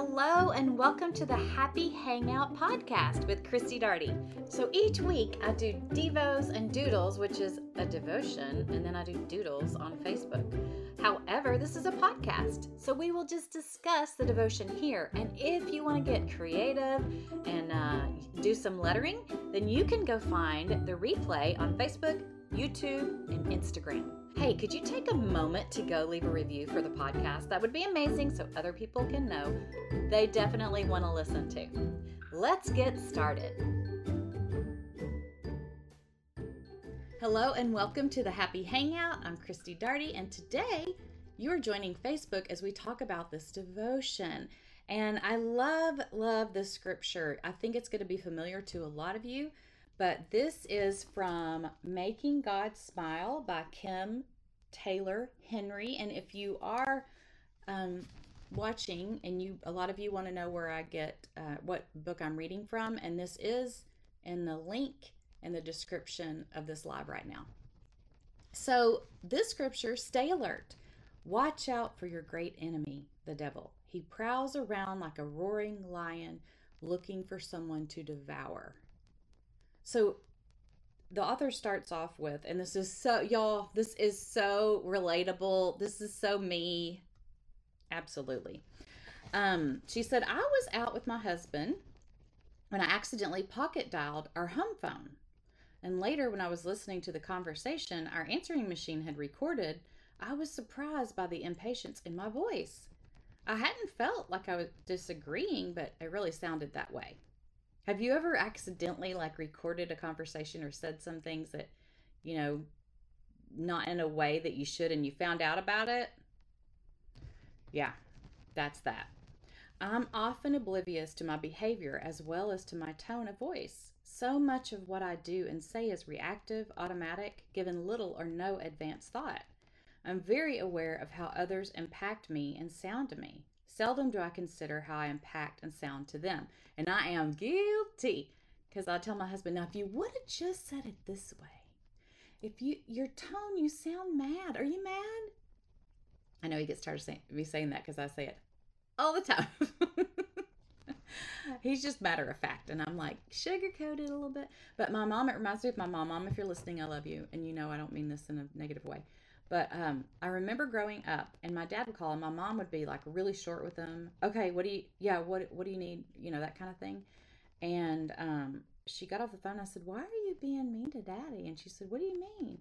Hello, and welcome to the Happy Hangout podcast with Christie Darty. So each week I do Devos and Doodles, which is a devotion, and then I do Doodles on Facebook. However, this is a podcast, so we will just discuss the devotion here. And if you want to get creative and uh, do some lettering, then you can go find the replay on Facebook, YouTube, and Instagram. Hey, could you take a moment to go leave a review for the podcast? That would be amazing so other people can know they definitely want to listen to. Let's get started. Hello and welcome to the Happy Hangout. I'm Christie Darty, and today you are joining Facebook as we talk about this devotion. And I love, love this scripture. I think it's going to be familiar to a lot of you but this is from Making God Smile by Kim Taylor Henry. And if you are um, watching and you, a lot of you want to know where I get uh, what book I'm reading from, and this is in the link in the description of this live right now. So, this scripture, stay alert. Watch out for your great enemy, the devil. He prowls around like a roaring lion looking for someone to devour. So the author starts off with, and this is so, y'all, this is so relatable. This is so me. Absolutely. Um, she said, I was out with my husband when I accidentally pocket dialed our home phone. And later, when I was listening to the conversation our answering machine had recorded, I was surprised by the impatience in my voice. I hadn't felt like I was disagreeing, but it really sounded that way. Have you ever accidentally like recorded a conversation or said some things that, you know, not in a way that you should and you found out about it? Yeah, that's that. I'm often oblivious to my behavior as well as to my tone of voice. So much of what I do and say is reactive, automatic, given little or no advance thought. I'm very aware of how others impact me and sound to me. Seldom do I consider how I impact and sound to them. And I am guilty because I tell my husband, now, if you would have just said it this way, if you, your tone, you sound mad. Are you mad? I know he gets tired of saying, me saying that because I say it all the time. He's just matter of fact. And I'm like, sugarcoat it a little bit. But my mom, it reminds me of my mom. Mom, if you're listening, I love you. And you know I don't mean this in a negative way. But um, I remember growing up, and my dad would call, and my mom would be like really short with them. Okay, what do you? Yeah, what what do you need? You know that kind of thing. And um, she got off the phone. I said, "Why are you being mean to Daddy?" And she said, "What do you mean?"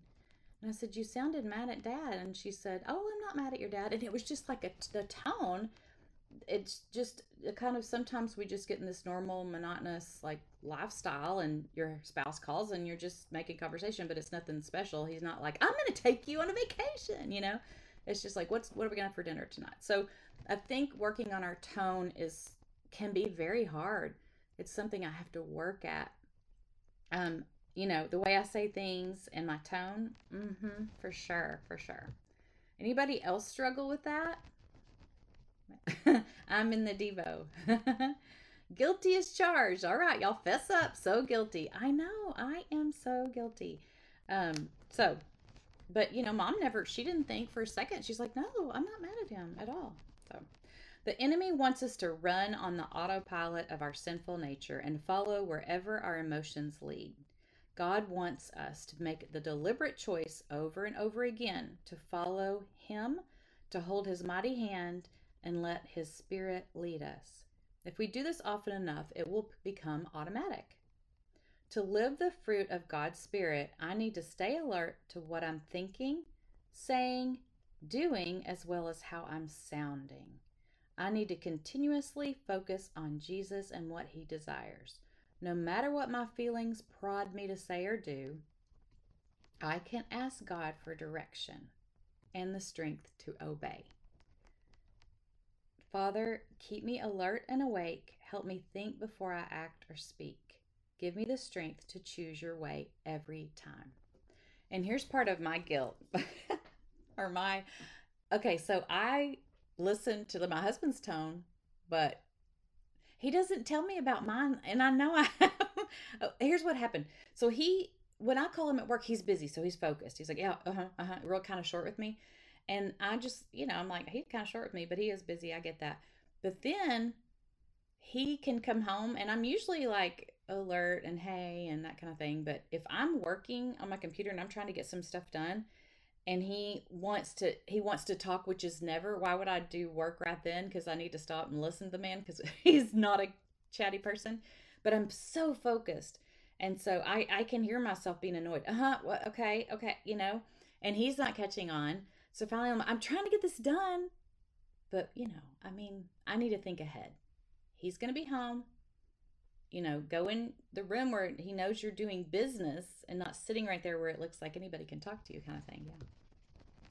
And I said, "You sounded mad at Dad." And she said, "Oh, I'm not mad at your dad." And it was just like a, the tone it's just kind of sometimes we just get in this normal monotonous like lifestyle and your spouse calls and you're just making conversation but it's nothing special. He's not like i'm gonna take you on a vacation you know? It's just like what's what are we gonna have for dinner tonight? So i think working on our tone is can be very hard. It's something i have to work at. Um you know the way i say things and my tone mm-hmm for sure for sure. Anybody else struggle with that I'm in the Devo. guilty as charged. All right, y'all fess up. So guilty. I know. I am so guilty. Um, so, but you know, mom never, she didn't think for a second. She's like, no, I'm not mad at him at all. So, the enemy wants us to run on the autopilot of our sinful nature and follow wherever our emotions lead. God wants us to make the deliberate choice over and over again to follow Him, to hold His mighty hand, and let His Spirit lead us. If we do this often enough, it will become automatic. To live the fruit of God's Spirit, I need to stay alert to what I'm thinking, saying, doing, as well as how I'm sounding. I need to continuously focus on Jesus and what He desires. No matter what my feelings prod me to say or do, I can ask God for direction and the strength to obey. Father, keep me alert and awake. Help me think before I act or speak. Give me the strength to choose your way every time. And here's part of my guilt or my okay, so I listen to my husband's tone, but he doesn't tell me about mine and I know I have. Oh, here's what happened. So he when I call him at work, he's busy, so he's focused. He's like, "Yeah, uh-huh, uh-huh," real kind of short with me. And I just, you know, I'm like, he's kind of short with me, but he is busy. I get that. But then he can come home and I'm usually like alert and hey and that kind of thing. But if I'm working on my computer and I'm trying to get some stuff done and he wants to he wants to talk, which is never why would I do work right then? Because I need to stop and listen to the man because he's not a chatty person. But I'm so focused. And so I, I can hear myself being annoyed. Uh-huh. What okay, okay, you know, and he's not catching on. So finally I'm I'm trying to get this done. But you know, I mean, I need to think ahead. He's gonna be home you know, go in the room where he knows you're doing business and not sitting right there where it looks like anybody can talk to you kind of thing. Yeah.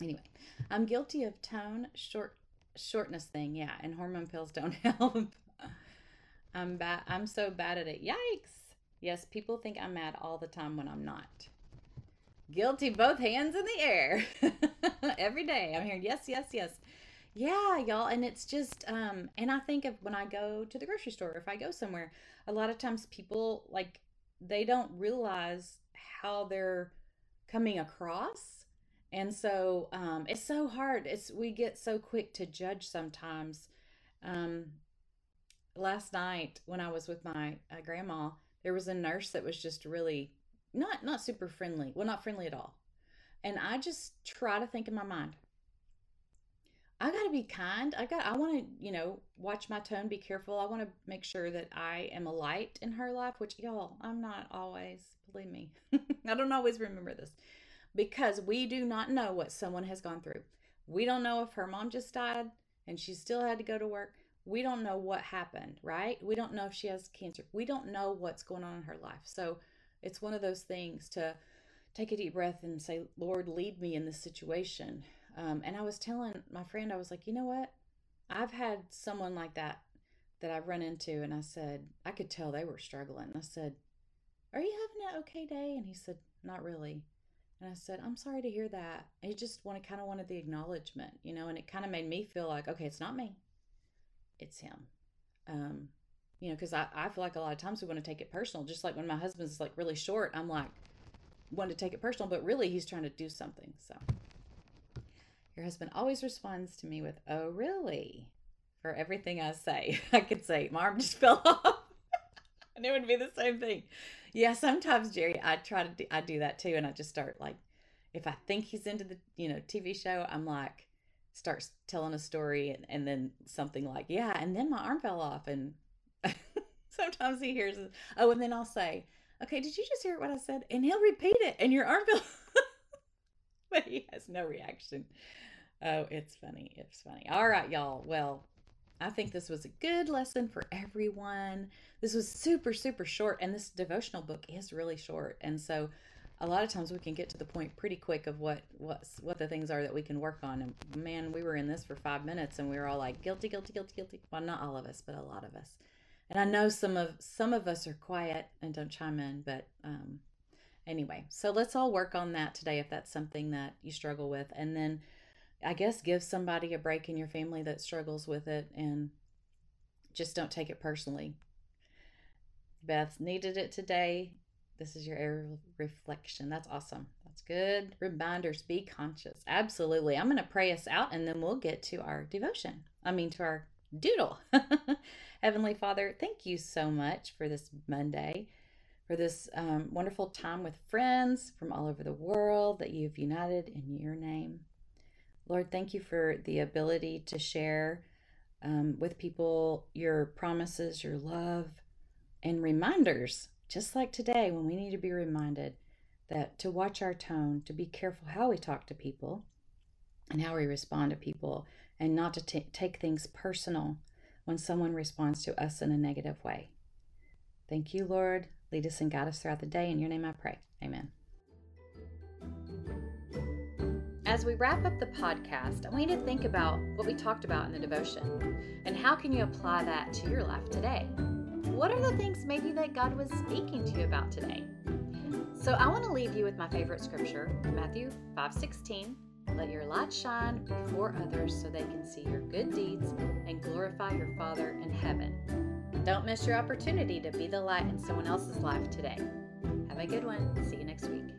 Anyway, I'm guilty of tone short shortness thing. Yeah, and hormone pills don't help. I'm bad. I'm so bad at it. Yikes. Yes, people think I'm mad all the time when I'm not. Guilty, both hands in the air. Every day I'm hearing yes, yes, yes. Yeah, y'all. And it's just, um, and I think of when I go to the grocery store, if I go somewhere, a lot of times people like they don't realize how they're coming across. And so um, it's so hard. It's we get so quick to judge sometimes. Um, last night when I was with my uh, grandma, there was a nurse that was just really not not super friendly. Well, not friendly at all. And I just try to think in my mind, I got to be kind. I got I want to, you know, watch my tone, be careful. I want to make sure that I am a light in her life, which y'all, I'm not always, believe me. I don't always remember this because we do not know what someone has gone through. We don't know if her mom just died and she still had to go to work. We don't know what happened, right? We don't know if she has cancer. We don't know what's going on in her life. So, it's one of those things to take a deep breath and say, Lord, lead me in this situation. Um, and I was telling my friend, I was like, you know what? I've had someone like that that I've run into, and I said, I could tell they were struggling. I said, Are you having an okay day? And he said, Not really. And I said, I'm sorry to hear that. He just wanted kind of wanted the acknowledgement, you know, and it kind of made me feel like, okay, it's not me, it's him. Um, you know, because I, I feel like a lot of times we want to take it personal. Just like when my husband's like really short, I'm like, want to take it personal, but really he's trying to do something. So your husband always responds to me with, Oh, really? For everything I say. I could say, My arm just fell off. and it would be the same thing. Yeah, sometimes, Jerry, I try to do, I do that too. And I just start like, if I think he's into the, you know, TV show, I'm like, starts telling a story and, and then something like, Yeah, and then my arm fell off. And sometimes he hears, Oh, and then I'll say, Okay, did you just hear what I said? And he'll repeat it, and your arm fell but he has no reaction. Oh, it's funny. It's funny. All right, y'all. Well, I think this was a good lesson for everyone. This was super, super short, and this devotional book is really short. And so a lot of times we can get to the point pretty quick of what what's what the things are that we can work on. And man, we were in this for five minutes and we were all like guilty, guilty, guilty, guilty. Well, not all of us, but a lot of us. And I know some of some of us are quiet and don't chime in, but um anyway, so let's all work on that today if that's something that you struggle with. And then I guess give somebody a break in your family that struggles with it and just don't take it personally. Beth needed it today. This is your air reflection. That's awesome. That's good. Reminders be conscious. Absolutely. I'm going to pray us out and then we'll get to our devotion. I mean, to our doodle. Heavenly Father, thank you so much for this Monday, for this um, wonderful time with friends from all over the world that you've united in your name. Lord, thank you for the ability to share um, with people your promises, your love, and reminders, just like today when we need to be reminded that to watch our tone, to be careful how we talk to people and how we respond to people, and not to t- take things personal when someone responds to us in a negative way. Thank you, Lord. Lead us and guide us throughout the day. In your name I pray. Amen. As we wrap up the podcast, I want you to think about what we talked about in the devotion and how can you apply that to your life today? What are the things maybe that God was speaking to you about today? So I want to leave you with my favorite scripture, Matthew 5:16. Let your light shine before others so they can see your good deeds and glorify your Father in heaven. Don't miss your opportunity to be the light in someone else's life today. Have a good one. See you next week.